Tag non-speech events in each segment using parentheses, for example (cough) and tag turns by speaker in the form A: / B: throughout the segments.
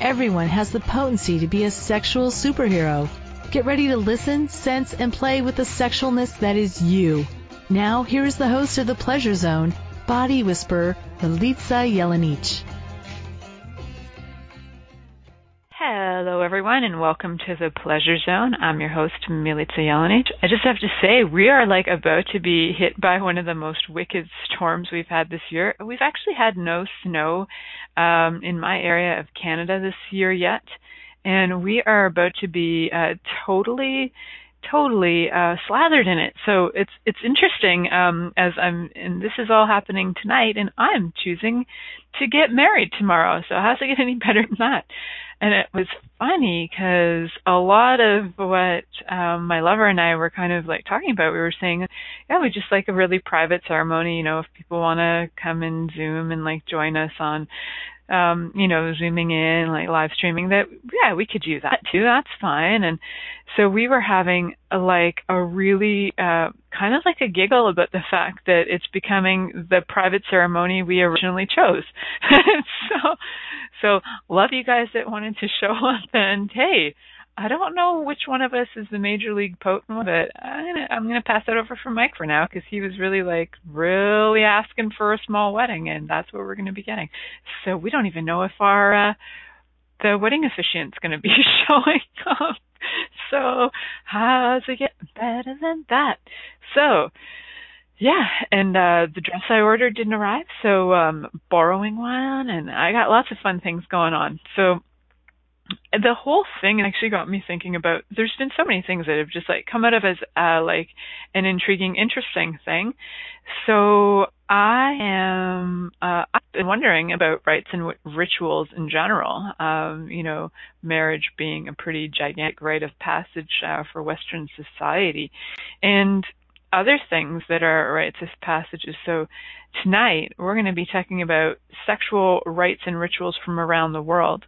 A: Everyone has the potency to be a sexual superhero. Get ready to listen, sense, and play with the sexualness that is you. Now, here is the host of The Pleasure Zone, Body Whisperer, Milica Jelenic.
B: Hello, everyone, and welcome to the Pleasure Zone. I'm your host, Milica Jelenic. I just have to say, we are like about to be hit by one of the most wicked storms we've had this year. We've actually had no snow um, in my area of Canada this year yet, and we are about to be uh, totally totally uh, slathered in it. So it's it's interesting um, as I'm and this is all happening tonight, and I'm choosing to get married tomorrow. So how's it (laughs) get any better than that? And it was funny because a lot of what um, my lover and I were kind of like talking about, we were saying, yeah, we just like a really private ceremony. You know, if people want to come and Zoom and like join us on um, you know, zooming in, like live streaming that, yeah, we could do that too. That's fine. And so we were having a, like a really, uh, kind of like a giggle about the fact that it's becoming the private ceremony we originally chose. (laughs) so, so love you guys that wanted to show up and hey, I don't know which one of us is the major league potent, but I'm gonna, I'm gonna pass that over for Mike for now because he was really like really asking for a small wedding, and that's what we're gonna be getting. So we don't even know if our uh, the wedding officiant's gonna be (laughs) showing up. So how's it get better than that? So yeah, and uh the dress I ordered didn't arrive, so um borrowing one and I got lots of fun things going on. So the whole thing actually got me thinking about there's been so many things that have just like come out of as uh like an intriguing interesting thing. So i am uh i've been wondering about rites and rituals in general. Um you know marriage being a pretty gigantic rite of passage uh, for western society. And other things that are rites of passages. So tonight we're going to be talking about sexual rites and rituals from around the world,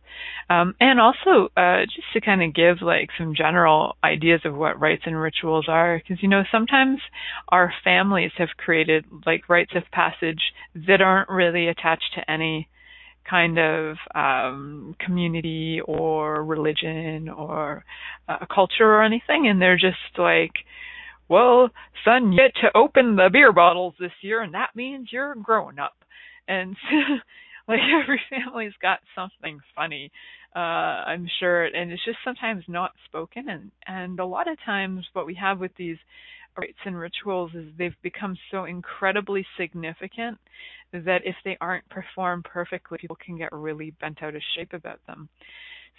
B: um, and also uh, just to kind of give like some general ideas of what rites and rituals are, because you know sometimes our families have created like rites of passage that aren't really attached to any kind of um, community or religion or uh, culture or anything, and they're just like well, son, you get to open the beer bottles this year, and that means you're grown up. And (laughs) like every family's got something funny, uh, I'm sure, and it's just sometimes not spoken. And and a lot of times, what we have with these rites and rituals is they've become so incredibly significant that if they aren't performed perfectly, people can get really bent out of shape about them.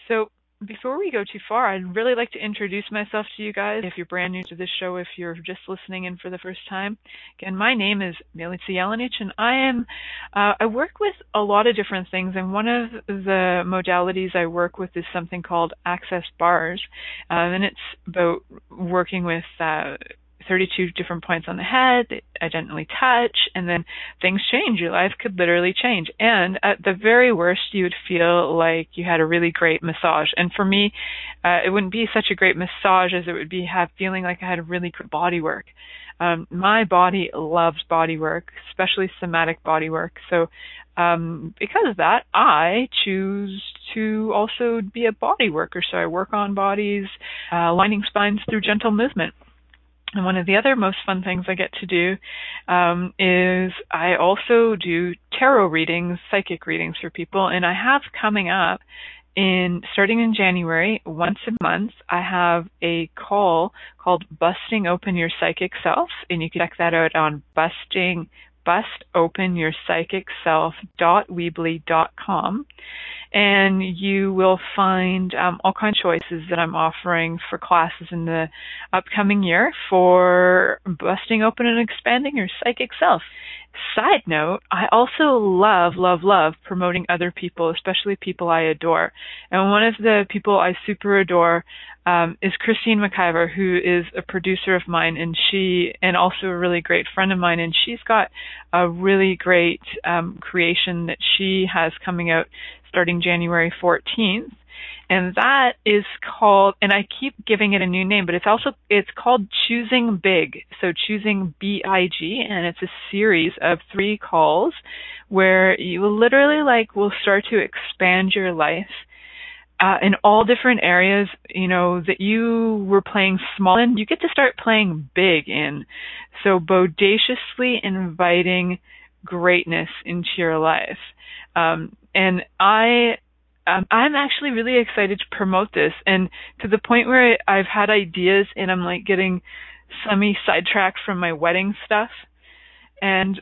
B: So before we go too far, I'd really like to introduce myself to you guys. If you're brand new to this show, if you're just listening in for the first time, again, my name is Milica Jelenic, and I am uh, I work with a lot of different things. And one of the modalities I work with is something called Access Bars, uh, and it's about working with uh, 32 different points on the head, I gently touch, and then things change. Your life could literally change. And at the very worst, you would feel like you had a really great massage. And for me, uh, it wouldn't be such a great massage as it would be have feeling like I had a really good body work. Um, my body loves body work, especially somatic body work. So, um, because of that, I choose to also be a body worker. So I work on bodies, uh, lining spines through gentle movement. And one of the other most fun things I get to do um, is I also do tarot readings, psychic readings for people, and I have coming up in starting in January, once a month, I have a call called Busting Open Your Psychic Self, and you can check that out on busting bustopenyourpsychicself.weebly.com. and you will find um, all kinds of choices that I'm offering for classes in the upcoming year for busting open and expanding your psychic self. Side note, I also love, love, love promoting other people, especially people I adore. And one of the people I super adore um, is Christine McIver, who is a producer of mine, and she, and also a really great friend of mine, and she's got a really great um, creation that she has coming out starting January 14th and that is called and I keep giving it a new name, but it's also it's called Choosing Big. So choosing B I G and it's a series of three calls where you literally like will start to expand your life uh, in all different areas, you know, that you were playing small in, you get to start playing big in. So bodaciously inviting greatness into your life. Um, and I um, I'm actually really excited to promote this, and to the point where I've had ideas, and I'm like getting semi sidetracked from my wedding stuff, and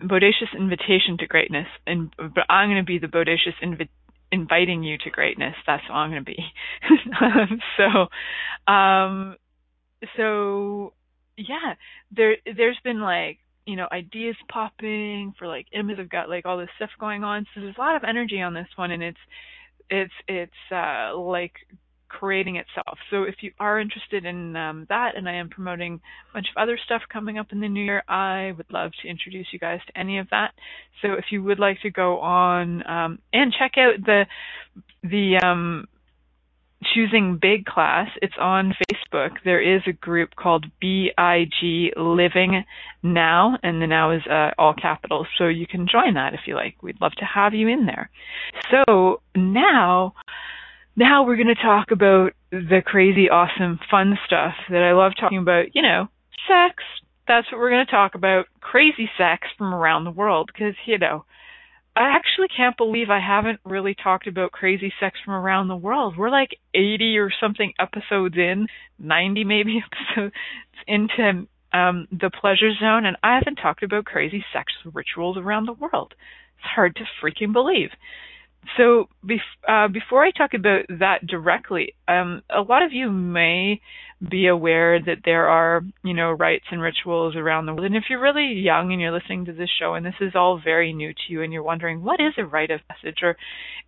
B: bodacious invitation to greatness, and but I'm going to be the bodacious invi- inviting you to greatness. That's what I'm going to be. (laughs) so, um, so yeah, there there's been like you know, ideas popping for like images. I've got like all this stuff going on. So there's a lot of energy on this one and it's it's it's uh like creating itself. So if you are interested in um, that, and I am promoting a bunch of other stuff coming up in the new year, I would love to introduce you guys to any of that. So if you would like to go on um, and check out the the um, choosing big class, it's on Facebook. There is a group called BIG Living Now, and the now is uh, all capitals, so you can join that if you like. We'd love to have you in there. So now, now we're going to talk about the crazy, awesome, fun stuff that I love talking about. You know, sex. That's what we're going to talk about. Crazy sex from around the world, because you know I actually can't believe I haven't really talked about crazy sex from around the world. We're like 80 or something episodes in, 90 maybe (laughs) episodes into um, the pleasure zone, and I haven't talked about crazy sex rituals around the world. It's hard to freaking believe. So bef- uh, before I talk about that directly, um, a lot of you may be aware that there are, you know, rites and rituals around the world. And if you're really young and you're listening to this show and this is all very new to you and you're wondering what is a rite of passage, or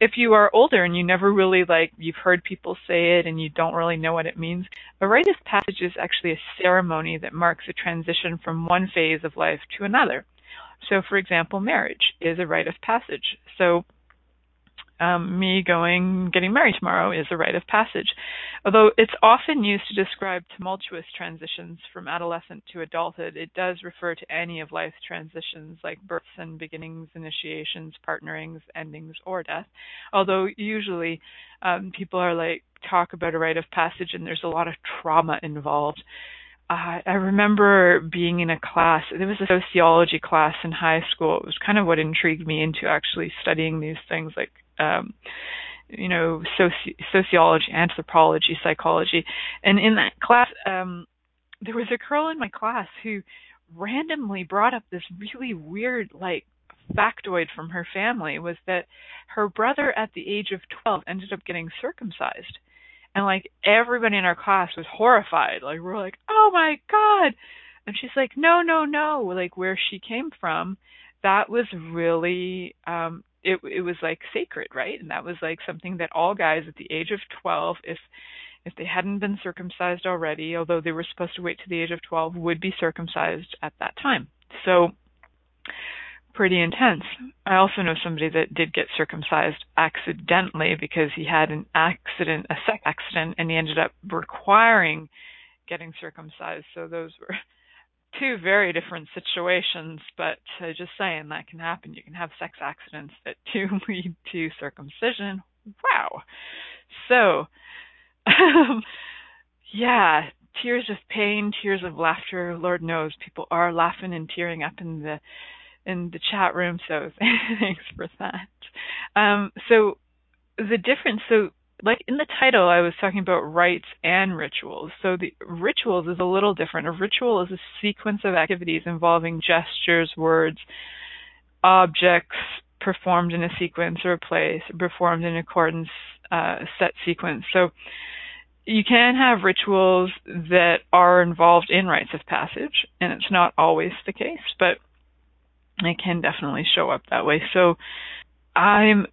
B: if you are older and you never really like you've heard people say it and you don't really know what it means, a rite of passage is actually a ceremony that marks a transition from one phase of life to another. So, for example, marriage is a rite of passage. So um, me going getting married tomorrow is a rite of passage. Although it's often used to describe tumultuous transitions from adolescent to adulthood, it does refer to any of life's transitions like births and beginnings, initiations, partnerings, endings, or death. Although usually um, people are like talk about a rite of passage and there's a lot of trauma involved. Uh, I remember being in a class, it was a sociology class in high school. It was kind of what intrigued me into actually studying these things like um, you know, soci- sociology, anthropology, psychology. And in that class, um, there was a girl in my class who randomly brought up this really weird, like, factoid from her family was that her brother at the age of 12 ended up getting circumcised. And like everybody in our class was horrified. Like we're like, "Oh my god." And she's like, "No, no, no." Like where she came from, that was really um it it was like sacred, right? And that was like something that all guys at the age of 12 if if they hadn't been circumcised already, although they were supposed to wait to the age of 12, would be circumcised at that time. So pretty intense. I also know somebody that did get circumcised accidentally because he had an accident, a sex accident, and he ended up requiring getting circumcised. So those were two very different situations, but uh, just saying that can happen. You can have sex accidents that (laughs) do lead to circumcision. Wow. So, um, yeah, tears of pain, tears of laughter. Lord knows people are laughing and tearing up in the in the chat room. So (laughs) thanks for that. Um, so the difference. So like in the title, I was talking about rites and rituals. So the rituals is a little different. A ritual is a sequence of activities involving gestures, words, objects, performed in a sequence or a place, performed in accordance uh, set sequence. So you can have rituals that are involved in rites of passage, and it's not always the case, but it can definitely show up that way. So I'm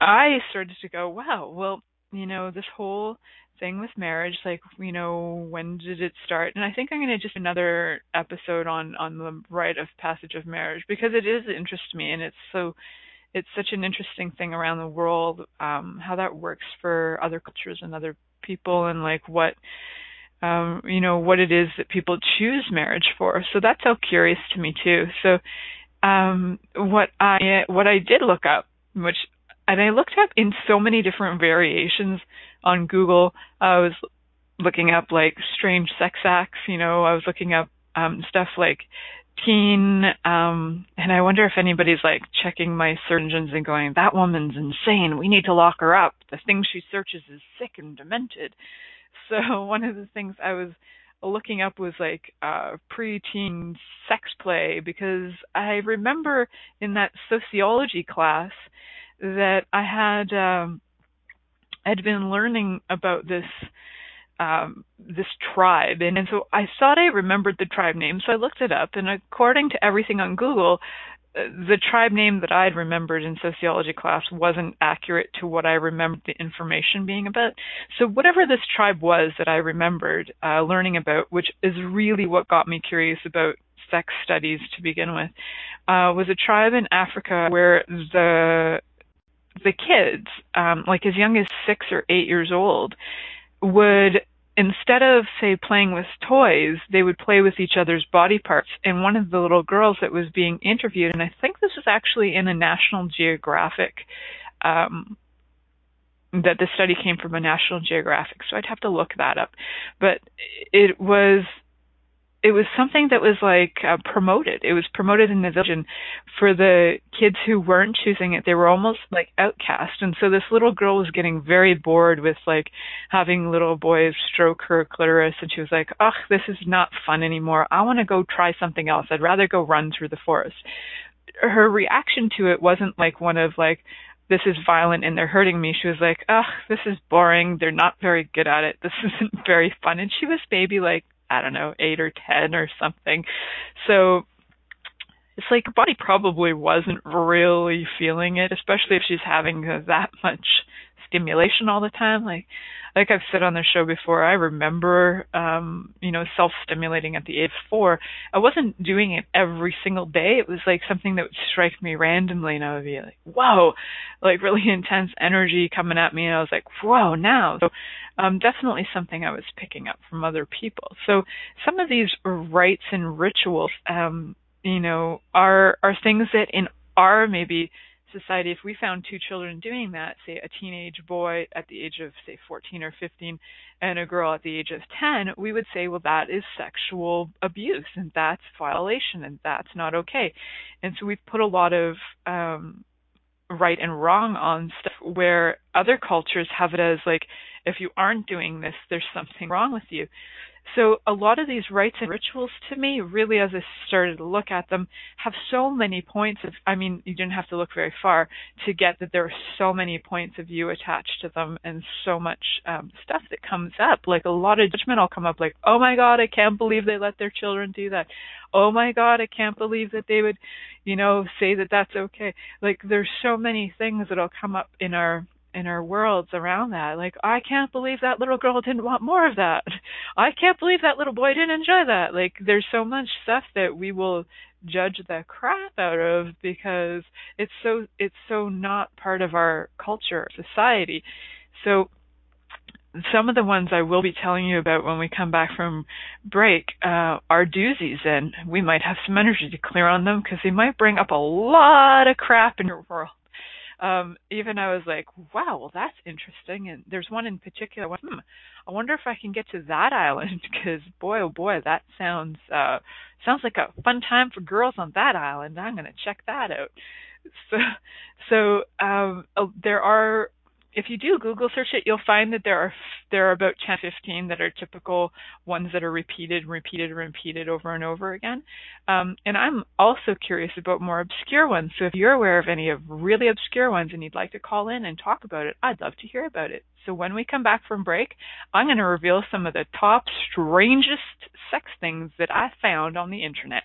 B: I started to go, wow, well, you know, this whole thing with marriage, like, you know, when did it start? And I think I'm going to just another episode on on the rite of passage of marriage because it is interest to me and it's so it's such an interesting thing around the world um how that works for other cultures and other people and like what um you know what it is that people choose marriage for so that's so curious to me too so um what i what i did look up which and i looked up in so many different variations on google. I was looking up like strange sex acts you know i was looking up um stuff like teen um and i wonder if anybody's like checking my search engines and going that woman's insane. We need to lock her up. The thing she searches is sick and demented. So (laughs) one of the things i was looking up was like uh preteen sex play because i remember in that sociology class that i had um i'd been learning about this um, this tribe, and, and so I thought I remembered the tribe name, so I looked it up, and according to everything on Google, uh, the tribe name that I'd remembered in sociology class wasn't accurate to what I remembered the information being about. So whatever this tribe was that I remembered uh, learning about, which is really what got me curious about sex studies to begin with, uh, was a tribe in Africa where the the kids, um, like as young as six or eight years old, would instead of say playing with toys, they would play with each other's body parts. And one of the little girls that was being interviewed, and I think this was actually in a National Geographic, um, that the study came from a National Geographic, so I'd have to look that up. But it was it was something that was like uh, promoted. It was promoted in the village, and for the kids who weren't choosing it, they were almost like outcast. And so this little girl was getting very bored with like having little boys stroke her clitoris, and she was like, "Ugh, this is not fun anymore. I want to go try something else. I'd rather go run through the forest." Her reaction to it wasn't like one of like, this is violent and they're hurting me. She was like, ugh, this is boring. They're not very good at it. This (laughs) isn't very fun. And she was maybe like I don't know, eight or ten or something. So it's like body probably wasn't really feeling it, especially if she's having that much stimulation all the time. Like like I've said on the show before, I remember um, you know, self stimulating at the age of four. I wasn't doing it every single day. It was like something that would strike me randomly and I would be like, Whoa, like really (laughs) intense energy coming at me and I was like, Whoa, now so um definitely something I was picking up from other people. So some of these rites and rituals um, you know, are are things that in our maybe society, if we found two children doing that, say a teenage boy at the age of, say, 14 or 15 and a girl at the age of 10, we would say, well, that is sexual abuse and that's violation and that's not okay. And so we've put a lot of um, right and wrong on stuff where other cultures have it as like, if you aren't doing this, there's something wrong with you. So a lot of these rites and rituals to me, really as I started to look at them, have so many points of I mean, you didn't have to look very far to get that there are so many points of view attached to them and so much um stuff that comes up. Like a lot of judgment will come up like, Oh my god, I can't believe they let their children do that. Oh my god, I can't believe that they would, you know, say that that's okay. Like there's so many things that'll come up in our in our worlds around that. Like, I can't believe that little girl didn't want more of that. (laughs) I can't believe that little boy didn't enjoy that. Like, there's so much stuff that we will judge the crap out of because it's so it's so not part of our culture, society. So some of the ones I will be telling you about when we come back from break uh, are doozies, and we might have some energy to clear on them because they might bring up a lot of crap in your world um, even I was like, wow, well that's interesting. And there's one in particular. I went, hmm, I wonder if I can get to that (laughs) island because boy, oh boy, that sounds uh, sounds like a fun time for girls on that island. I'm going to check that out. So, so um, uh, there are if you do Google search it, you'll find that there are there are about 10, 15 that are typical ones that are repeated, repeated, repeated over and over again. Um, and I'm also curious about more obscure ones. So if you're aware of any of really obscure ones and you'd like to call in and talk about it, I'd love to hear about it. So when we come back from break, I'm going to reveal some of the top strangest sex things that I found on the internet.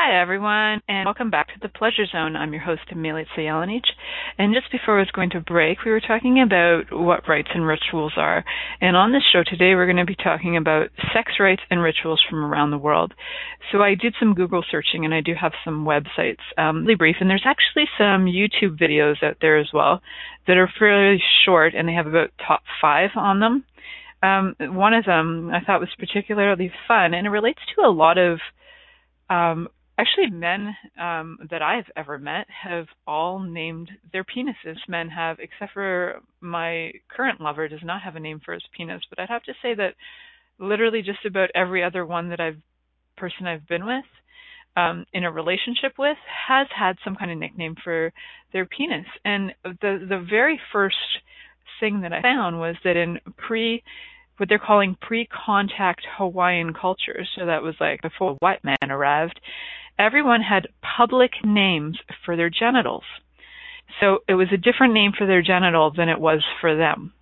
B: Hi, everyone, and welcome back to the Pleasure Zone. I'm your host, Milica Jelenic. And just before I was going to break, we were talking about what rites and rituals are. And on this show today, we're going to be talking about sex rites and rituals from around the world. So I did some Google searching, and I do have some websites, um, really brief. And there's actually some YouTube videos out there as well that are fairly short, and they have about top five on them. Um, one of them I thought was particularly fun, and it relates to a lot of um, Actually, men um, that I've ever met have all named their penises. Men have, except for my current lover, does not have a name for his penis. But I'd have to say that literally just about every other one that I've person I've been with, um, in a relationship with, has had some kind of nickname for their penis. And the the very first thing that I found was that in pre what they're calling pre-contact Hawaiian culture, so that was like before white man arrived, everyone had public names for their genitals. So it was a different name for their genital than it was for them.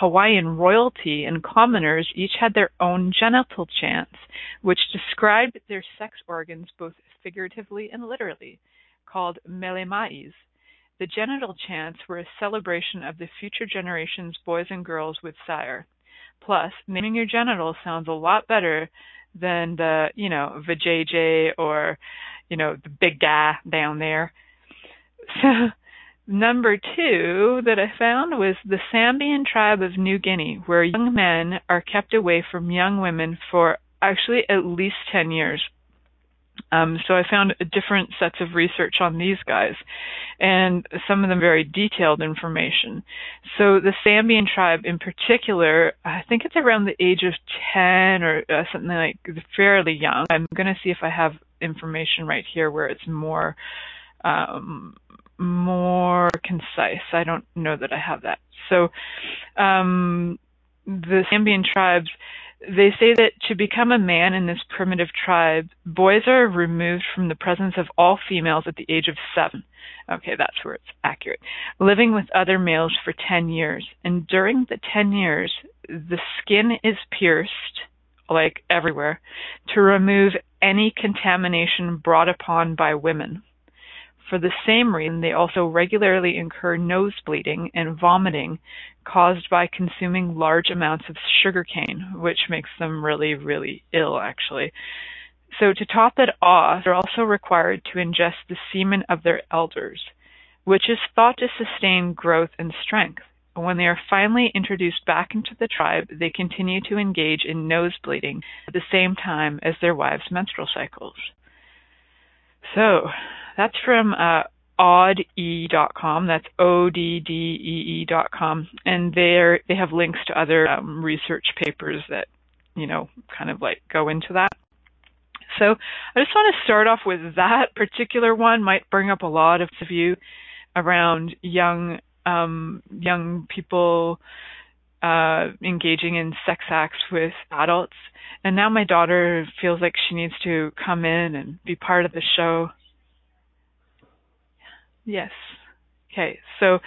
B: Hawaiian royalty and commoners each had their own genital chants, which described their sex organs both figuratively and literally, called mele ma'is. The genital chants were a celebration of the future generation's boys and girls would sire. Plus, naming your genitals sounds a lot better than the, you know, vajayjay or, you know, the big guy down there. So number two that I found was the Sambian tribe of New Guinea, where young men are kept away from young women for actually at least 10 years. Um, so I found different sets of research on these guys, and some of them very detailed information. So the Sambian tribe, in particular, I think it's around the age of 10 or uh, something like fairly young. I'm going to see if I have information right here where it's more um, more concise. I don't know that I have that. So um, the Sambian tribes, they say that to become a man in this primitive tribe, boys are removed from the presence of all females at the age of seven. Okay, that's where it's accurate. Living with other males for 10 years. And during the 10 years, the skin is pierced, like everywhere, to remove any contamination brought upon by women. For the same reason, they also regularly incur nose bleeding and vomiting caused by consuming large amounts of sugarcane, which makes them really, really ill, actually. So, to top it off, they're also required to ingest the semen of their elders, which is thought to sustain growth and strength. When they are finally introduced back into the tribe, they continue to engage in nose bleeding at the same time as their wives' menstrual cycles. So, that's from uh, oddee.com. That's O-D-D-E-E dot com. And they they have links to other um, research papers that, you know, kind of like go into that. So I just want to start off with that particular one. Might bring up a lot of view around young um, young people uh, engaging in sex acts with adults. And now my daughter feels like she needs to come in and be part of the show. Yes. Okay. So,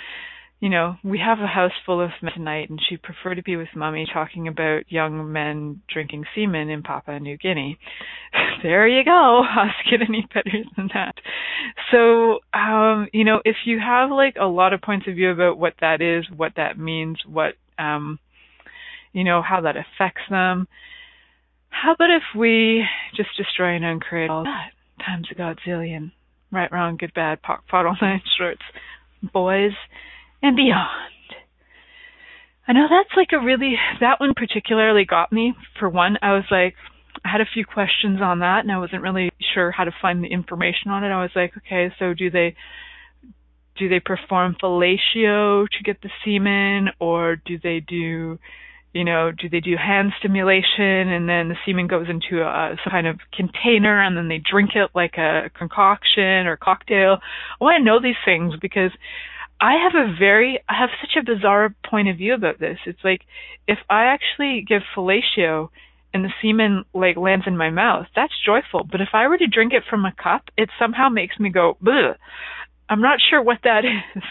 B: you know, we have a house full of men tonight, and she'd prefer to be with mommy talking about young men drinking semen in Papua New Guinea. (laughs) there you go. (laughs) Ask it any better than that. So, um, you know, if you have like a lot of points of view about what that is, what that means, what, um, you know, how that affects them, how about if we just destroy and uncreate all that times a godzillion? Right, wrong, good, bad, POC, POD, all nine shorts, boys, and beyond. I know that's like a really, that one particularly got me. For one, I was like, I had a few questions on that and I wasn't really sure how to find the information on it. I was like, okay, so do they, do they perform fellatio to get the semen or do they do you know, do they do hand stimulation and then the semen goes into a some kind of container and then they drink it like a concoction or cocktail? I want to know these things because I have a very I have such a bizarre point of view about this. It's like if I actually give fellatio and the semen like lands in my mouth, that's joyful. But if I were to drink it from a cup, it somehow makes me go, Bleh. I'm not sure what that (laughs) is.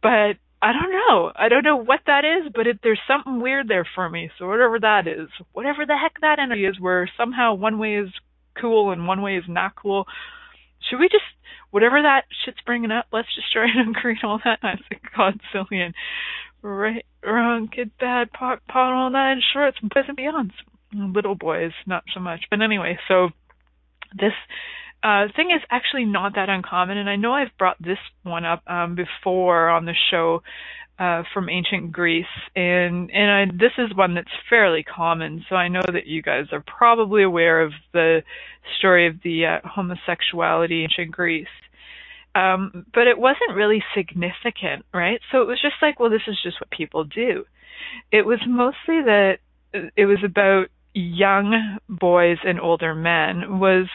B: But I don't know. I don't know what that is, but it, there's something weird there for me. So whatever that is, whatever the heck that energy is, where somehow one way is cool and one way is not cool. Should we just whatever that shit's bringing up? Let's just try (laughs) and create all that. I think Godzillion, right, wrong, good, bad, pot, pot, all that, and shorts, boys and beyonds. Little boys, not so much. But anyway, so this uh, thing is actually not that uncommon, and I know I've brought this one up um, before on the show uh, from ancient Greece, and and I, this is one that's fairly common. So I know that you guys are probably aware of the story of the uh, homosexuality in ancient Greece. Um, but it wasn't really significant, right? So it was just like, well, this is just what people do. It was mostly that it was about young boys and older men was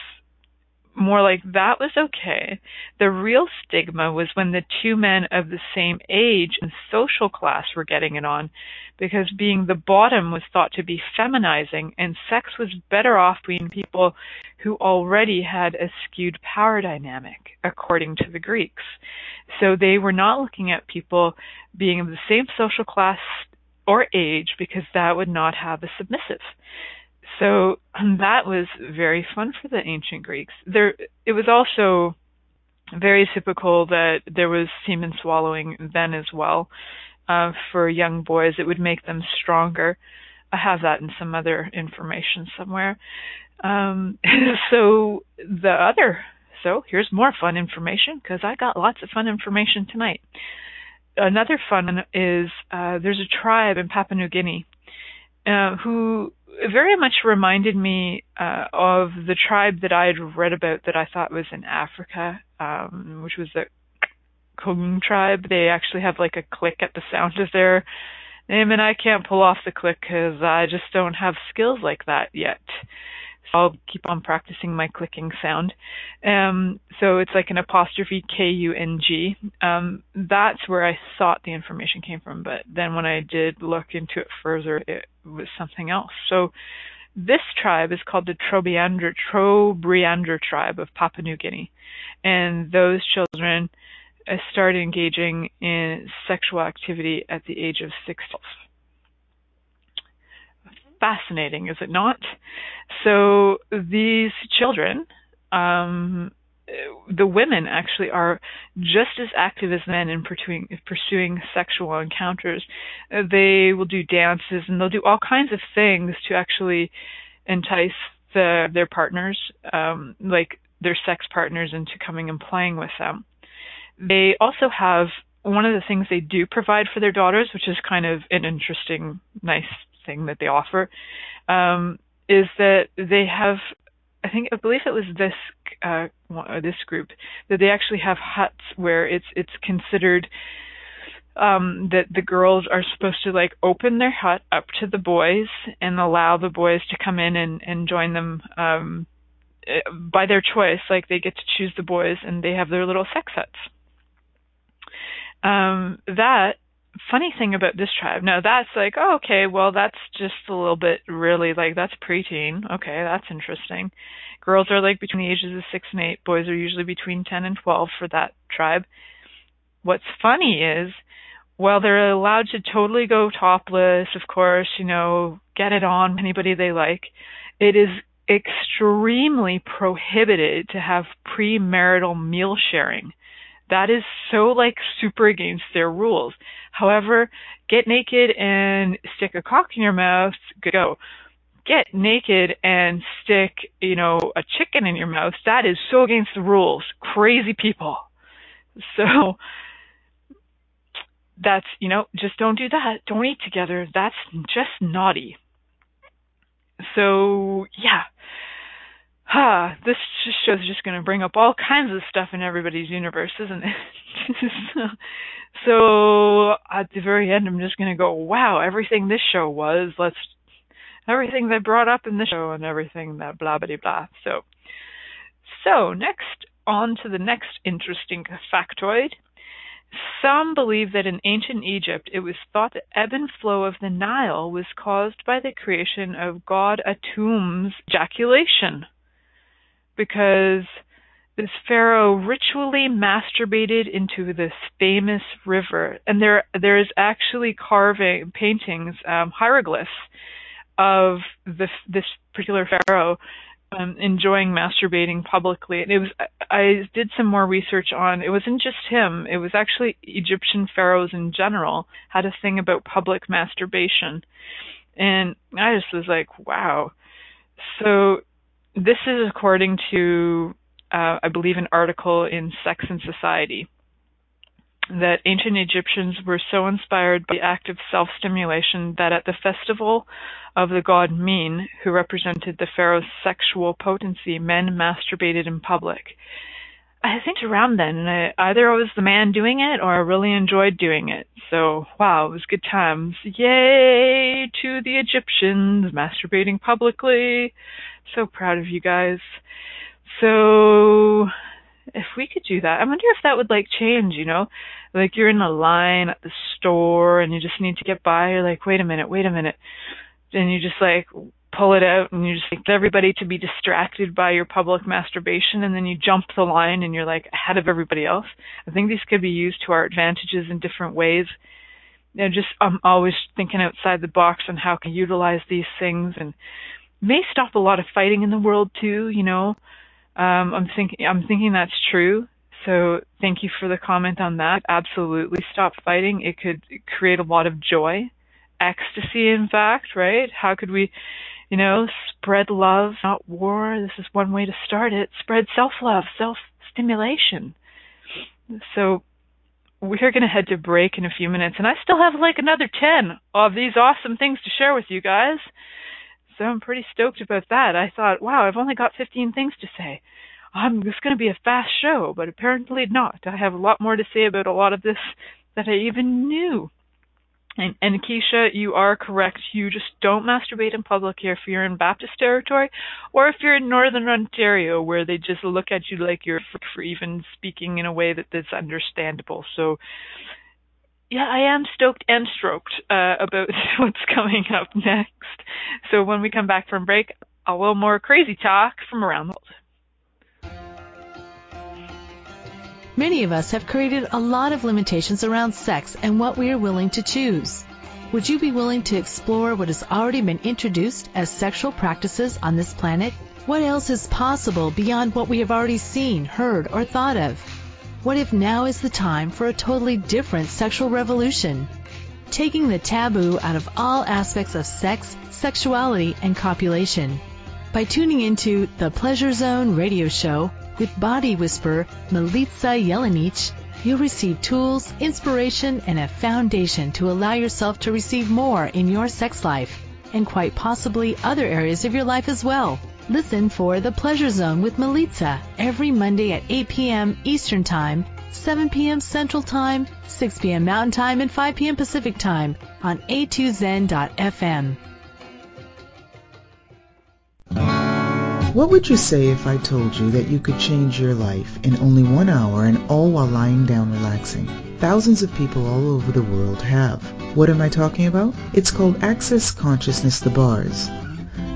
B: more like that was okay. The real stigma was when the two men of the same age and social class were getting it on, because being the bottom was thought to be feminizing, and sex was better off between people who already had a skewed power dynamic, according to the Greeks. So they were not looking at people being of the same social class or age because that would not have a submissive. So (clears throat) that was very fun for the ancient Greeks. There, it was also very typical that there was semen swallowing then as well. Uh, for young boys, it would make them stronger. I have that in some other information somewhere. Um, (laughs) so the other, so here's more fun information because I got lots of fun information tonight. Another fun is uh, there's a tribe in Papua New Guinea uh, who very much reminded me uh, of the tribe that I had read about that I thought was in Africa, um, which was the Kung tribe. They actually have like a click at the sound of their name, and I can't pull off the click because I just don't have skills like that yet. I'll keep on practicing my clicking sound. Um, so it's like an apostrophe K U N G. Um, that's where I thought the information came from, but then when I did look into it further, it was something else. So this tribe is called the Trobriandra, Trobriandra tribe of Papua New Guinea, and those children uh, start engaging in sexual activity at the age of six fascinating, is it not? So these children, um, the women actually are just as active as men in pursuing, pursuing sexual encounters. Uh, they will do dances and they'll do all kinds of things to actually entice the, their partners, um, like their sex partners, into coming and playing with them. They also have one of the things they do provide for their daughters, which is kind of an interesting, nice thing that they offer um, is that they have I think I believe it was this uh, this group that they actually have huts where it's it's considered um, that the girls are supposed to like open their hut up to the boys and allow the boys to come in and and join them um, eh, by their choice. Like they get to choose the boys and they have their little sex huts. Um, that funny thing about this tribe, now that's like, oh, okay, well, that's just a little bit really like that's preteen. Okay, that's interesting. Girls are like between the ages of six and eight. Boys are usually between ten and twelve for that tribe. What's funny is, while they're allowed to totally go topless, of course, you know, get it on anybody they like, it is extremely prohibited to have premarital meal sharing. That is so like super against their rules. However, get naked and stick a cock in your mouth, go. Get naked and stick, you know, a chicken in your mouth. That is so against the rules. Crazy people. (laughs) So that's, you know, just don't do that. Don't eat together. That's just naughty. So, yeah huh, this show's just going to bring up all kinds of stuff in everybody's universe, isn't it? (laughs) so at the very end, I'm just going to go, wow, everything this show was, let's, everything they brought up in this show and everything that blah, blah, blah. So, so next, on to the next interesting factoid. Some believe that in ancient Egypt it was thought the ebb and flow of the Nile was caused by the creation of god Atum's ejaculation because this pharaoh ritually masturbated into this famous river, and there there is actually carving paintings, um, hieroglyphs of this this particular pharaoh um, enjoying masturbating publicly. And it was I did some more research on it wasn't just him; it was actually Egyptian pharaohs in general had a thing about public masturbation, and I just was like, wow. So this is according to, uh, I believe, an article in Sex and Society that ancient Egyptians were so inspired by the act of self stimulation that at the festival of the god Min, who represented the pharaoh's sexual potency, men masturbated in public. I think around then, and I, either I was the man doing it or I really enjoyed doing it. So, wow, it was good times. Yay to the Egyptians masturbating publicly. So proud of you guys. So, if we could do that, I wonder if that would like change, you know? Like you're in a line at the store and you just need to get by. You're like, wait a minute, wait a minute. And you just like pull it out and you just like everybody to be distracted by your public masturbation and then you jump the line and you're like ahead of everybody else. I think these could be used to our advantages in different ways. You know, just I'm always thinking outside the box on how can utilize these things and may stop a lot of fighting in the world too, you know. Um I'm thinking I'm thinking that's true. So thank you for the comment on that. Absolutely stop fighting. It could create a lot of joy ecstasy in fact right how could we you know, spread love, not war. This is one way to start it. Spread self love, self stimulation. So we're going to head to break in a few minutes, and I still have like another 10 of these awesome things to share with you guys. So I'm pretty stoked about that. I thought, wow, I've only got 15 things to say. I'm just going to be a fast show, but apparently not. I have a lot more to say about a lot of this that I even knew. And, and Keisha, you are correct. You just don't masturbate in public here if you're in Baptist territory, or if you're in Northern Ontario, where they just look at you like you're for, for even speaking in a way that that's understandable. So, yeah, I am stoked and stroked uh, about (laughs) what's coming up next. So when we come back from break, a little more crazy talk from around the world.
A: Many of us have created a lot of limitations around sex and what we are willing to choose. Would you be willing to explore what has already been introduced as sexual practices on this planet? What else is possible beyond what we have already seen, heard, or thought of? What if now is the time for a totally different sexual revolution? Taking the taboo out of all aspects of sex, sexuality, and copulation. By tuning into the Pleasure Zone radio show, with body whisperer Milica Jelenic, you'll receive tools, inspiration, and a foundation to allow yourself to receive more in your sex life and quite possibly other areas of your life as well. Listen for The Pleasure Zone with Milica every Monday at 8 p.m. Eastern Time, 7 p.m. Central Time, 6 p.m. Mountain Time, and 5 p.m. Pacific Time on a2zen.fm.
C: What would you say if I told you that you could change your life in only one hour and all while lying down relaxing? Thousands of people all over the world have. What am I talking about? It's called Access Consciousness The Bars.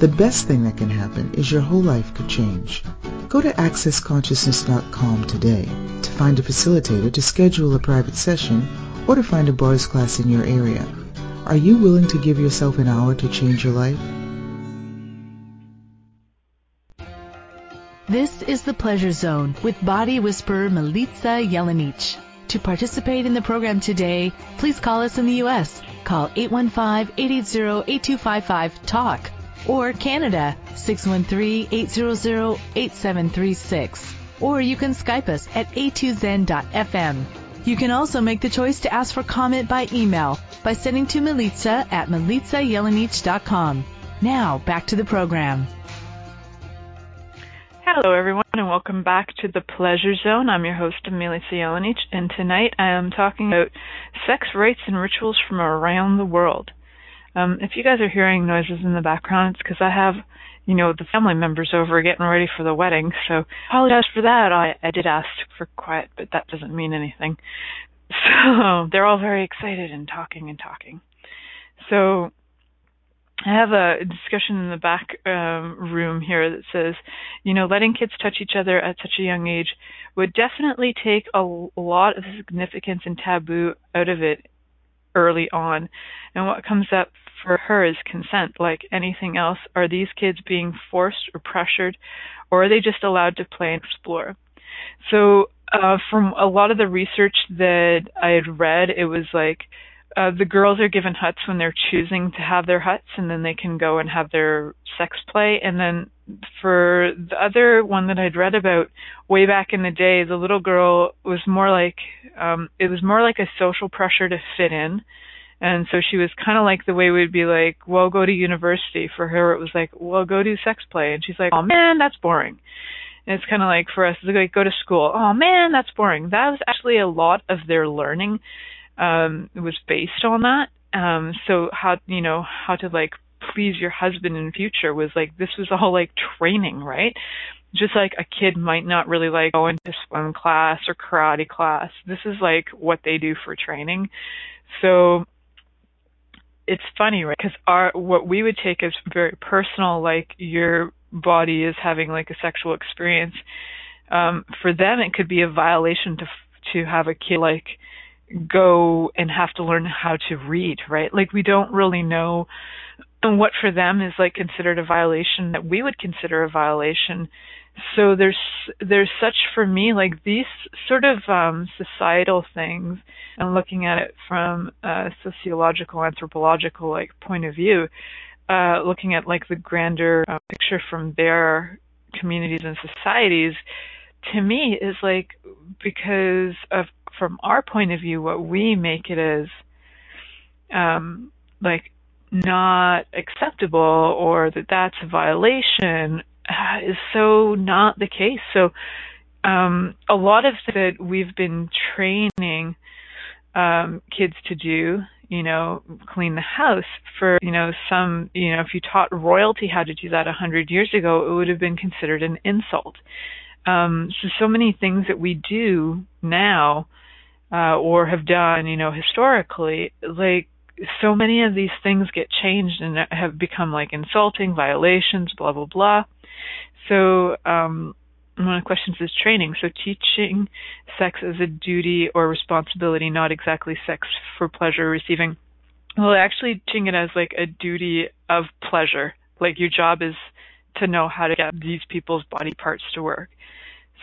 C: The best thing that can happen is your whole life could change. Go to accessconsciousness.com today to find a facilitator to schedule a private session or to find a bars class in your area. Are you willing to give yourself an hour to change your life?
A: This is the Pleasure Zone with body whisperer Milica Jelenic. To participate in the program today, please call us in the U.S. Call 815-880-8255-TALK or Canada 613-800-8736 or you can Skype us at a2zen.fm. You can also make the choice to ask for comment by email by sending to Milica at milicajelenic.com. Now, back to the program.
B: Hello, everyone, and welcome back to the Pleasure Zone. I'm your host, Milica Jelenic, and tonight I am talking about sex rites and rituals from around the world. Um, if you guys are hearing noises in the background, it's because I have, you know, the family members over getting ready for the wedding. So apologize for that. I, I did ask for quiet, but that doesn't mean anything. (laughs) So they're all very excited and talking and talking. So I have a discussion in the back um, room here that says, you know, letting kids touch each other at such a young age would definitely take a lot of significance and taboo out of it early on. And what comes up for her is consent, like anything else. Are these kids being forced or pressured, or are they just allowed to play and explore? So, uh, from a lot of the research that I had read, it was like, uh, the girls are given huts when they're choosing to have their huts, and then they can go and have their sex play. And then for the other one that I'd read about way back in the day, the little girl was more like um, it was more like a social pressure to fit in. And so she was kind of like the way we'd be like, well, go to university. For her, it was like, well, go do sex play. And she's like, oh man, that's boring. And it's kind of like for us, it's like go to school. Oh man, that's boring. That was actually a lot of their learning um, was based on that. Um, so how you know how to like please your husband in the future was like this was all like training, right? Just like a kid might not really like going to swim class or karate class. This is like what they do for training. So it's funny, right? Because our what we would take as very personal, like your body is having like a sexual experience. Um, for them, it could be a violation to to have a kid like go and have to learn how to read, right? Like we don't really know what for them is like considered a violation that we would consider a violation. So there's there's such for me like these sort of um, societal things and looking at it from a sociological anthropological like point of view uh, looking at like the grander uh, picture from their communities and societies, to me is like because of from our point of view, what we make it as, um, like not acceptable or that that's a violation uh, is so not the case. So um, a lot of that we've been training um, kids to do, you know, clean the house for, you know, some, you know, if you taught royalty how to do that a hundred years ago, it would have been considered an insult. Um, so, so many things that we do now, uh, or have done, you know, historically, like, so many of these things get changed and have become like insulting, violations, blah, blah, blah. So, um, one of the questions is training. So teaching sex as a duty or responsibility, not exactly sex for pleasure receiving. Well, actually teaching it as like a duty of pleasure. Like your job is to know how to get these people's body parts to work.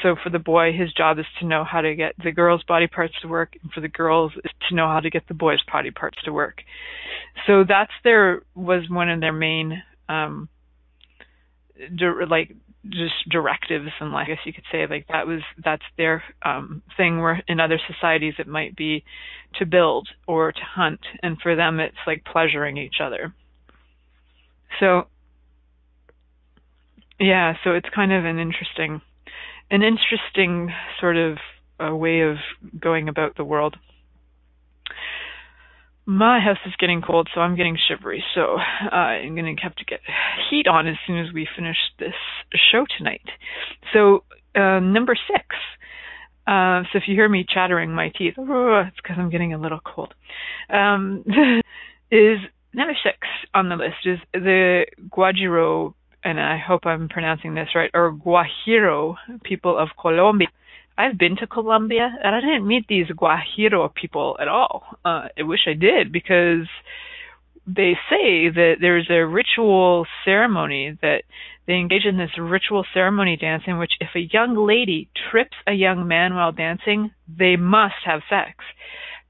B: So for the boy, his job is to know how to get the girl's body parts to work, and for the girls is to know how to get the boy's body parts to work. So that's their was one of their main um like just directives and like I guess you could say like that was that's their um thing where in other societies it might be to build or to hunt and for them it's like pleasuring each other. So yeah, so it's kind of an interesting an interesting sort of a way of going about the world. My house is getting cold, so I'm getting shivery. So uh, I'm going to have to get heat on as soon as we finish this show tonight. So uh, number six. Uh, so if you hear me chattering my teeth, (laughs) it's because I'm getting a little cold. Um, (laughs) is number six on the list is the Guajiro, and I hope I'm pronouncing this right, or Guajiro people of Colombia. I've been to Colombia and I didn't meet these Guajiro people at all. Uh, I wish I did because they say that there's a ritual ceremony that they engage in this ritual ceremony dance in which if a young lady trips a young man while dancing, they must have sex.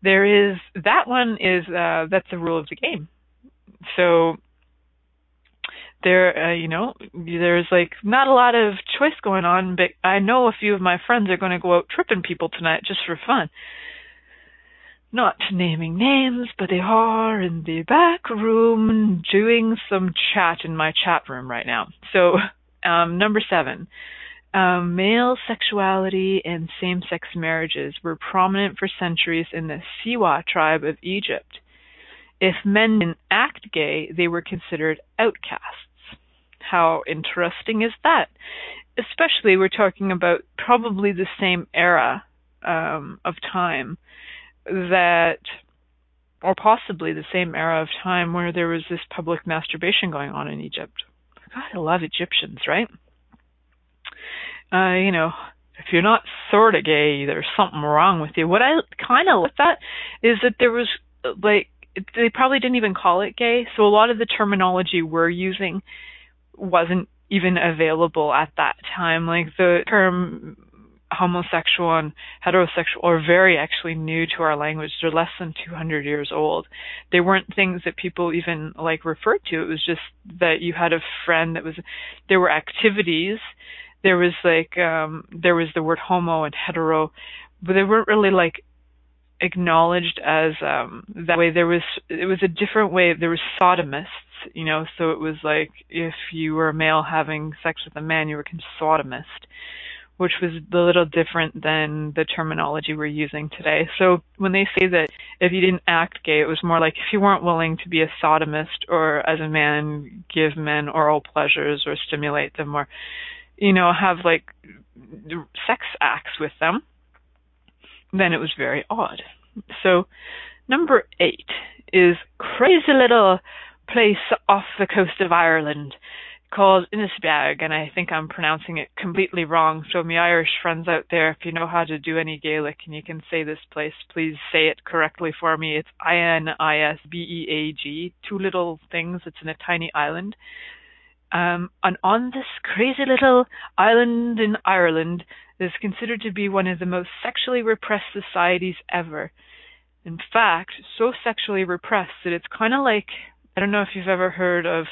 B: There is that one is uh that's the rule of the game. So there uh, you know there's like not a lot of choice going on but i know a few of my friends are going to go out tripping people tonight just for fun not naming names but they are in the back room doing some chat in my chat room right now so um number 7 um, male sexuality and same-sex marriages were prominent for centuries in the Siwa tribe of Egypt. If men didn't gay, they were considered outcasts. How interesting is that? Especially, we're talking about probably the same era um, of time that, or possibly the same era of time where there was this public masturbation going on in Egypt. God, I love Egyptians, right? Uh, you know, if you're not sort of gay, there's something wrong with you. What I kind of like that is that there was like they probably didn't even call it gay, so a lot of the terminology we're using wasn't even available at that time. Like the term homosexual and heterosexual are very actually new to our language. They're less than 200 years old. They weren't things that people even like referred to. It was just that you had a friend that was, there were activities. There was like, um, there was the word homo and hetero, but they weren't really like acknowledged as, um, that way. There was, it was a different way. There was sodomists you know, so it was like if you were a male having sex with a man, you were considered sodomist, which was a little different than the terminology we're using today. So when they say that if you didn't act gay, it was more like if you weren't willing to be a sodomist or as a man give men oral pleasures or stimulate them or, you know, have like sex acts with them, then it was very odd. So number eight is crazy little place off the coast of Ireland called Inis Beag, and I think I'm pronouncing it completely wrong. So, my Irish friends out there, if you know how to do any Gaelic and you can say this place, please say it correctly for me. It's I N I S B E A G, two little things. It's in a tiny island. Um, and on this crazy little island in Ireland is considered to be one of the most sexually repressed societies ever. In fact, so sexually repressed that it's kind of like I don't know if you've ever heard of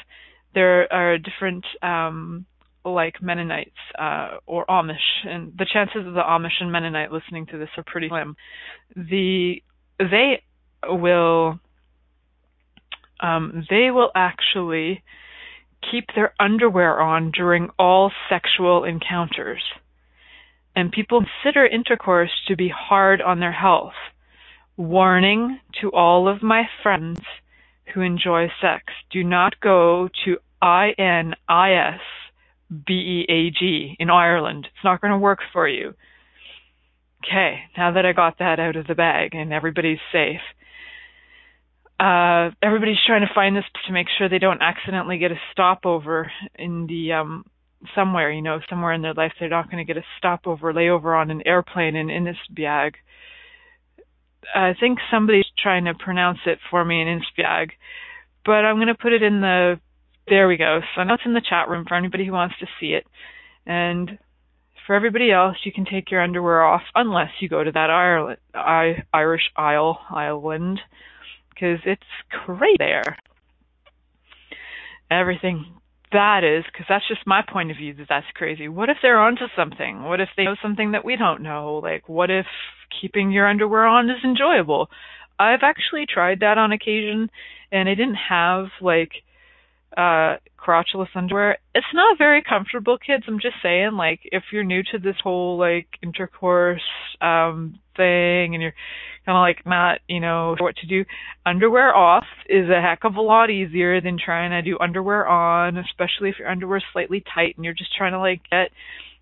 B: there are different um like Mennonites uh, or Amish, and the chances of the Amish and Mennonite listening to this are pretty slim. The they will um, they will actually keep their underwear on during all sexual encounters. And people consider intercourse to be hard on their health. Warning to all of my friends who enjoy sex do not go to INIS BEAG in Ireland. It's not going to work for you. Okay, now that I got that out of the bag and everybody's safe, uh, everybody's trying to find this to make sure they don't accidentally get a stopover in the um somewhere, you know, somewhere in their life they're not going to get a stopover, layover on an airplane in Innisbiag. I think somebody's trying to pronounce it for me in Innisbiag, but I'm going to put it in the there we go. So now it's in the chat room for anybody who wants to see it. And for everybody else, you can take your underwear off unless you go to that Ireland, I, Irish Isle island because it's great there. Everything that is, because that's just my point of view that that's crazy. What if they're onto something? What if they know something that we don't know? Like, what if keeping your underwear on is enjoyable? I've actually tried that on occasion, and I didn't have like uh crotchless underwear. It's not very comfortable, kids. I'm just saying, like, if you're new to this whole like intercourse um thing and you're kind of like not, you know, what to do, underwear off is a heck of a lot easier than trying to do underwear on, especially if your underwear's slightly tight and you're just trying to like get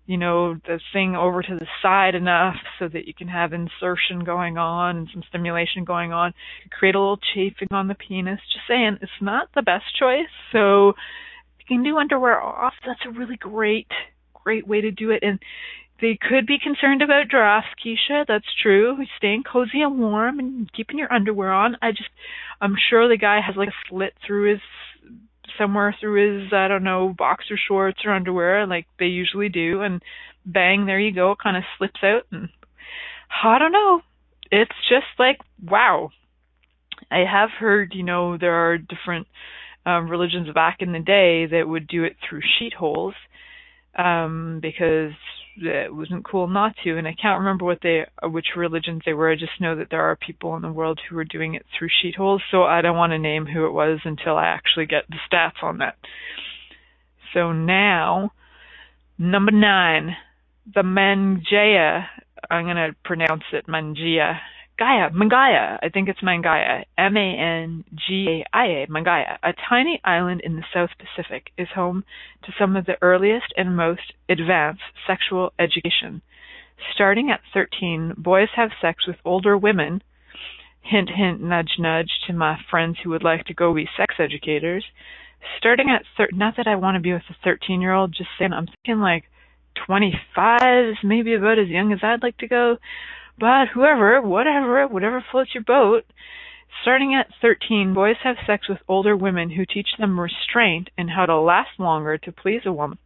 B: you know, the thing over to the side enough so that you can have insertion going on and some stimulation going on. Create a little chafing on the penis. Just saying, it's not the best choice. So you can do underwear off. That's a really great, great way to do it. And they could be concerned about drafts, Keisha. That's true. Staying cozy and warm and keeping your underwear on. I just, I'm sure the guy has like a slit through his somewhere through his I don't know boxer shorts or underwear like they usually do and bang there you go it kind of slips out and I don't know it's just like wow I have heard you know there are different um religions back in the day that would do it through sheet holes um because it wasn't cool not to and I can't remember what they uh, which religions they were. I just know that there are people in the world who are doing it through sheet holes so I don't want to name who it was until I actually get the stats on that. So now number 9 the Mangea I'm going to pronounce it Mangia Gaia, Mangaia. I think it's Mangaia. M-A-N-G-A-I-A, Mangaia. A tiny island in the South Pacific is home to some of the earliest and most advanced sexual education. Starting at 13, boys have sex with older women. Hint, hint, nudge, nudge to my friends who would like to go be sex educators. Starting at thir- not that I want to be with a 13 year old, just saying I'm thinking like 25 is maybe about as young as I'd like to go but whoever, whatever, whatever floats your boat. Starting at 13, boys have sex with older women who teach them restraint and how to last longer to please a woman.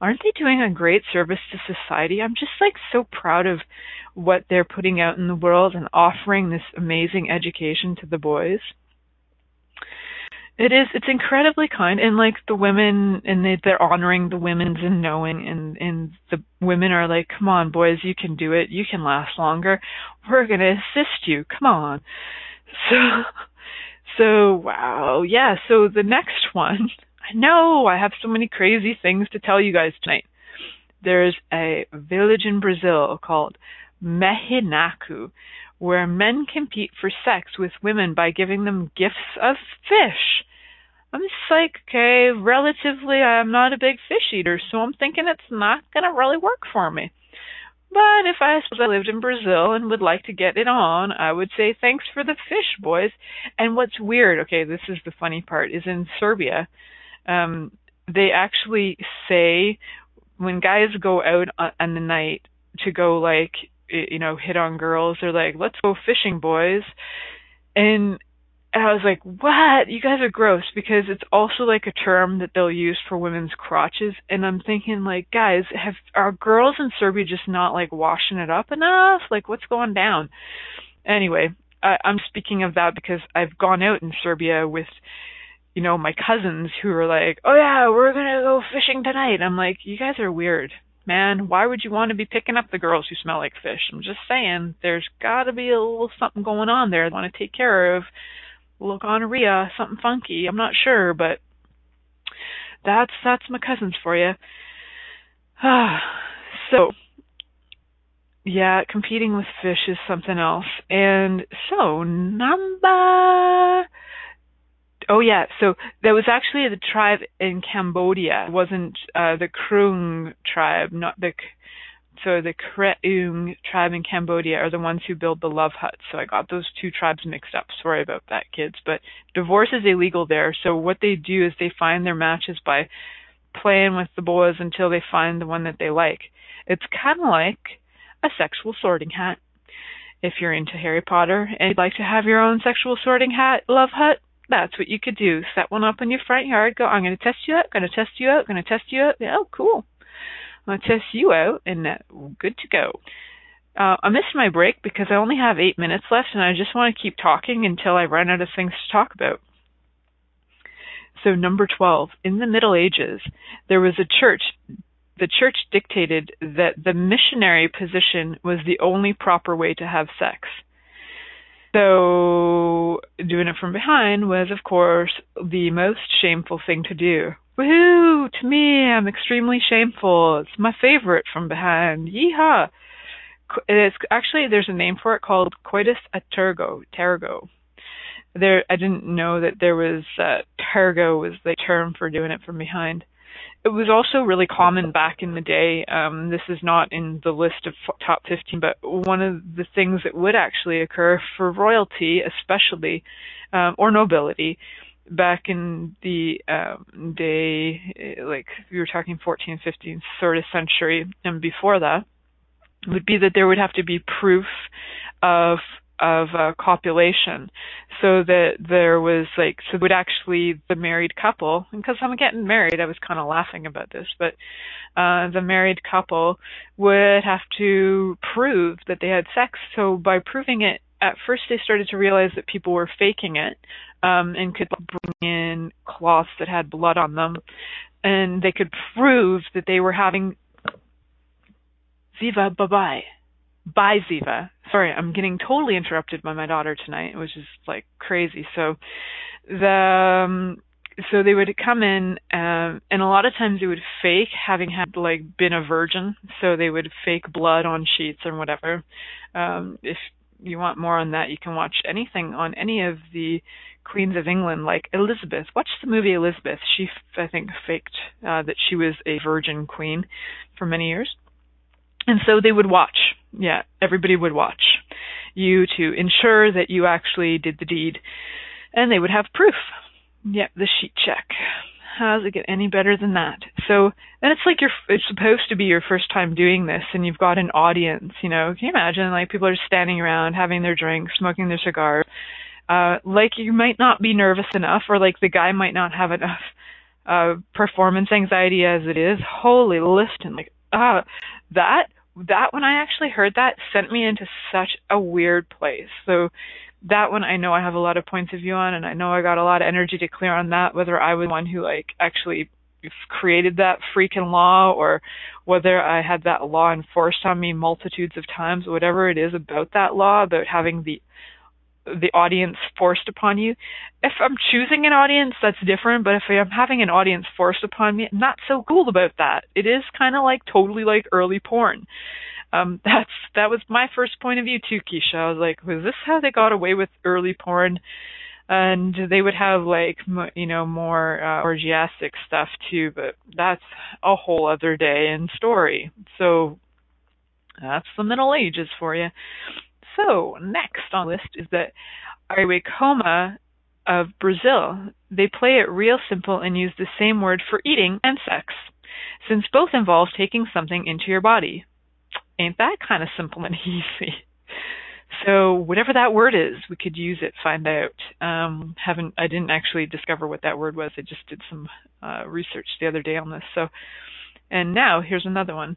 B: Aren't they doing a great service to society? I'm just like so proud of what they're putting out in the world and offering this amazing education to the boys. It is. It's incredibly kind, and like the women, and they, they're honoring the women's and knowing, and and the women are like, "Come on, boys, you can do it. You can last longer. We're gonna assist you. Come on." So, so wow, yeah. So the next one, I know I have so many crazy things to tell you guys tonight. There's a village in Brazil called Mehinaku, where men compete for sex with women by giving them gifts of fish. I'm just like, okay, relatively, I'm not a big fish eater, so I'm thinking it's not going to really work for me. But if I suppose I lived in Brazil and would like to get it on, I would say thanks for the fish, boys. And what's weird, okay, this is the funny part, is in Serbia, um, they actually say when guys go out on the night to go like you know, hit on girls. They're like, let's go fishing, boys. And I was like, what? You guys are gross because it's also like a term that they'll use for women's crotches. And I'm thinking, like, guys, have are girls in Serbia just not like washing it up enough? Like, what's going down? Anyway, I, I'm speaking of that because I've gone out in Serbia with you know, my cousins who are like, "Oh yeah, we're gonna go fishing tonight." I'm like, "You guys are weird, man. Why would you want to be picking up the girls who smell like fish?" I'm just saying, there's got to be a little something going on there. I want to take care of little gonorrhea, something funky. I'm not sure, but that's that's my cousins for you. (sighs) so yeah, competing with fish is something else. And so number Oh yeah, so there was actually the tribe in Cambodia. It wasn't uh, the Kroong tribe, not the so the Kreung tribe in Cambodia are the ones who build the love huts. So I got those two tribes mixed up. Sorry about that, kids. But divorce is illegal there. So what they do is they find their matches by playing with the boys until they find the one that they like. It's kind of like a sexual sorting hat. If you're into Harry Potter and you'd like to have your own sexual sorting hat love hut, that's what you could do. Set one up in your front yard. Go, I'm going to test you out. Going to test you out. Going to test you out. Oh, cool. I'm going to test you out, and uh, good to go. Uh, I missed my break because I only have eight minutes left, and I just want to keep talking until I run out of things to talk about. So, number 12. In the Middle Ages, there was a church. The church dictated that the missionary position was the only proper way to have sex. So doing it from behind was, of course, the most shameful thing to do. Woohoo! To me, I'm extremely shameful. It's my favorite from behind. Yeehaw! It's actually there's a name for it called coitus a tergo. Tergo. There, I didn't know that there was uh, tergo was the term for doing it from behind it was also really common back in the day. Um, this is not in the list of top 15, but one of the things that would actually occur for royalty, especially, um, or nobility, back in the um, day, like we were talking 14th, 15th, sort of century, and before that, would be that there would have to be proof of of uh, copulation. So that there was like so would actually the married couple because I'm getting married I was kind of laughing about this but uh the married couple would have to prove that they had sex. So by proving it at first they started to realize that people were faking it um and could bring in cloths that had blood on them. And they could prove that they were having Ziva bye bye by Ziva. Sorry, I'm getting totally interrupted by my daughter tonight, which is like crazy. So the um, so they would come in um and a lot of times they would fake having had like been a virgin so they would fake blood on sheets or whatever um if you want more on that you can watch anything on any of the queens of england like elizabeth watch the movie elizabeth she i think faked uh that she was a virgin queen for many years and so they would watch. Yeah, everybody would watch you to ensure that you actually did the deed. And they would have proof. Yep, the sheet check. How does it get any better than that? So, and it's like you're, it's supposed to be your first time doing this and you've got an audience, you know, can you imagine like people are just standing around having their drinks, smoking their cigars. uh, like you might not be nervous enough or like the guy might not have enough, uh, performance anxiety as it is. Holy listen, like, ah, that that one I actually heard that sent me into such a weird place. So that one I know I have a lot of points of view on and I know I got a lot of energy to clear on that whether I was the one who like actually created that freaking law or whether I had that law enforced on me multitudes of times whatever it is about that law about having the the audience forced upon you. If I'm choosing an audience, that's different, but if I'm having an audience forced upon me, I'm not so cool about that. It is kind of like totally like early porn. Um, (laughs) that's that was my first point of view too, Keisha. I was like, was this how they got away with early porn? And they would have like you know more uh, orgiastic stuff too, but that's a whole other day and story. So that's the Middle Ages for you. So next on the list is the Araucária of Brazil. They play it real simple and use the same word for eating and sex, since both involve taking something into your body. Ain't that kind of simple and (laughs) easy? So whatever that word is, we could use it, find out. Um, haven't I didn't actually discover what that word was. I just did some uh, research the other day on this. So, and now here's another one.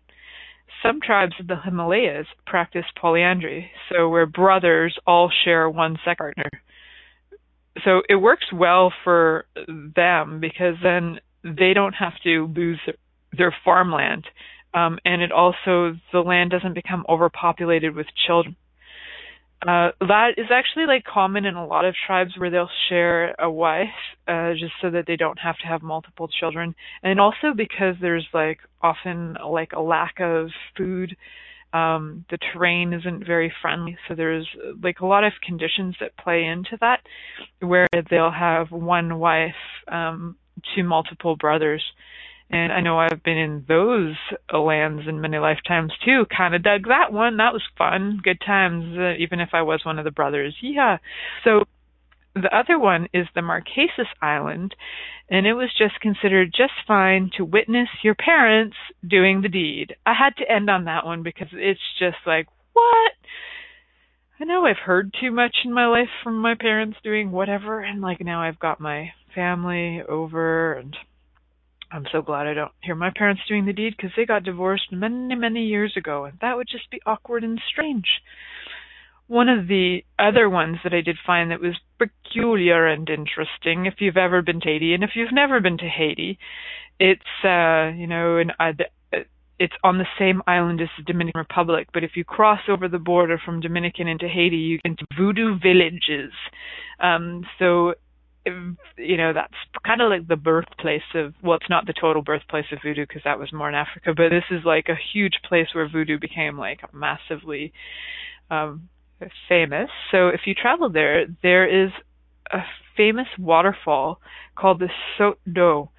B: Some tribes of the Himalayas practice polyandry, so where brothers all share one sex partner. so it works well for them because then they don't have to lose their, farmland. Um, and it also, the land doesn't become overpopulated with children. Uh, that is actually like common in a lot of tribes where they'll share a wife, uh, just so that they don't have to have multiple children. And also because there's like often like a lack of food um, the terrain isn't very friendly, so there's like a lot of conditions that play into that, where they'll have one wife um, to multiple brothers. And I know I've been in those lands in many lifetimes too. Kind of dug that one. That was fun. Good times, uh, even if I was one of the brothers. Yeah. So the other one is the Marquesas Island, and it was just considered just fine to witness your parents doing the deed. I had to end on that one because it's just like, what? I know I've heard too much in my life from my parents doing whatever, and like now I've got my family over, and I'm so glad I don't hear my parents doing the deed because they got divorced many, many years ago, and that would just be awkward and strange one of the other ones that I did find that was peculiar and interesting, if you've ever been to Haiti, and if you've never been to Haiti, it's uh, you know, an, uh, it's on the same island as the Dominican Republic, but if you cross over the border from Dominican into Haiti, you get into voodoo villages. Um, so, you know, that's kind of like the birthplace of, well, it's not the total birthplace of voodoo because that was more in Africa, but this is like a huge place where voodoo became like massively um, famous. So if you travel there, there is a famous waterfall called the d'Eau.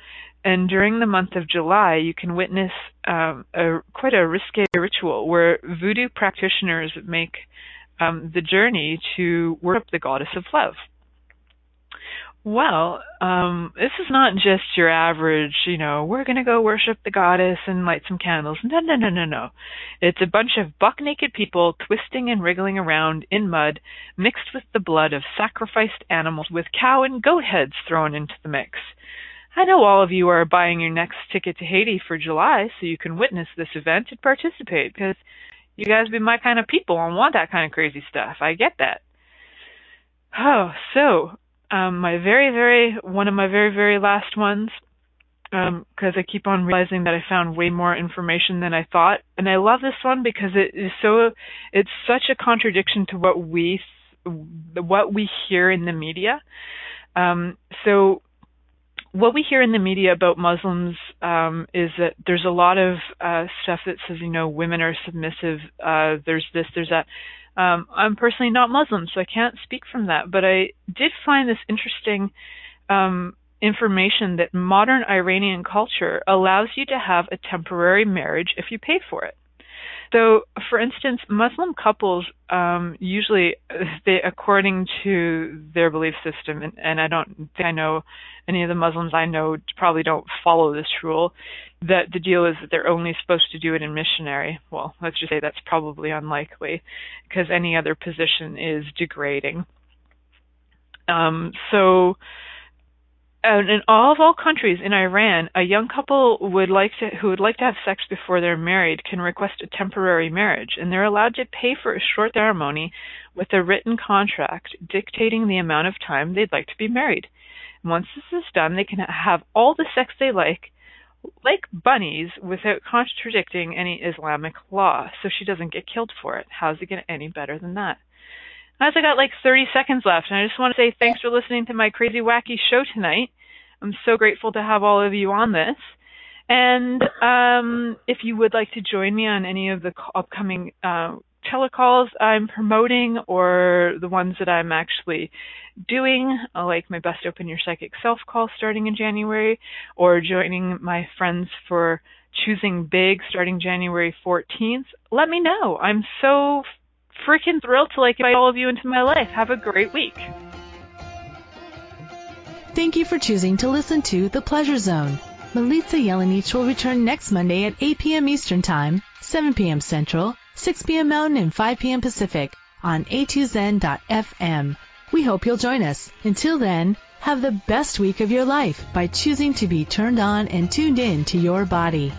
B: And during the month of July, you can witness um, a quite a risque ritual where voodoo practitioners make um, the journey to worship the goddess of love. Well, um, this is not just your average, you know, we're going to go worship the goddess and light some candles. No, no, no, no, no. It's a bunch of buck naked people twisting and wriggling around in mud mixed with the blood of sacrificed animals with cow and goat heads thrown into the mix. I know all of you are buying your next ticket to Haiti for July so you can witness this event and participate because you guys be my kind of people and want that kind of crazy stuff. I get that. Oh, so um, my very, very, one of my very, very last ones, because um, I keep on realizing that I found way more information than I thought. And I love this one because it is so, it's such a contradiction to what we, what we hear in the media. Um, so what we hear in the media about Muslims um, is that there's a lot of uh, stuff that says, you know, women are submissive. Uh, there's this, there's that. Um, I'm personally not Muslim, so I can't speak from that. But I did find this interesting um, information that modern Iranian culture allows you to have a temporary marriage if you pay for it. So, for instance, Muslim couples um, usually, (laughs) they, according to their belief system, and, and I don't think I know any of the Muslims I know probably don't follow this rule, that the deal is that they're only supposed to do it in missionary. Well, let's just say that's probably unlikely, because any other position is degrading. Um, so and in all of all countries in Iran, a young couple would like to who would like to have sex before they're married can request a temporary marriage, and they're allowed to pay for a short ceremony with a written contract dictating the amount of time they'd like to be married. And once this is done, they can have all the sex they like, like bunnies, without contradicting any Islamic law. So she doesn't get killed for it. How's it get any better than that? As I got like 30 seconds left, and I just want to say thanks for listening to my crazy wacky show tonight. I'm so grateful to have all of you on this. And um, if you would like to join me on any of the upcoming uh, telecalls I'm promoting or the ones that I'm actually doing, uh, like my Bust Open Your Psychic Self call starting in January, or joining my friends for Choosing Big starting January 14th, let me know. I'm so freaking thrilled to like invite all of you into my life. Have a great week.
A: Thank you for choosing to listen to The Pleasure Zone. Milica Jelenic will return next Monday at 8 p.m. Eastern Time, 7 p.m. Central, 6 p.m. Mountain, and 5 p.m. Pacific on a2zen.fm. We hope you'll join us. Until then, have the best week of your life by choosing to be turned on and tuned in to your body.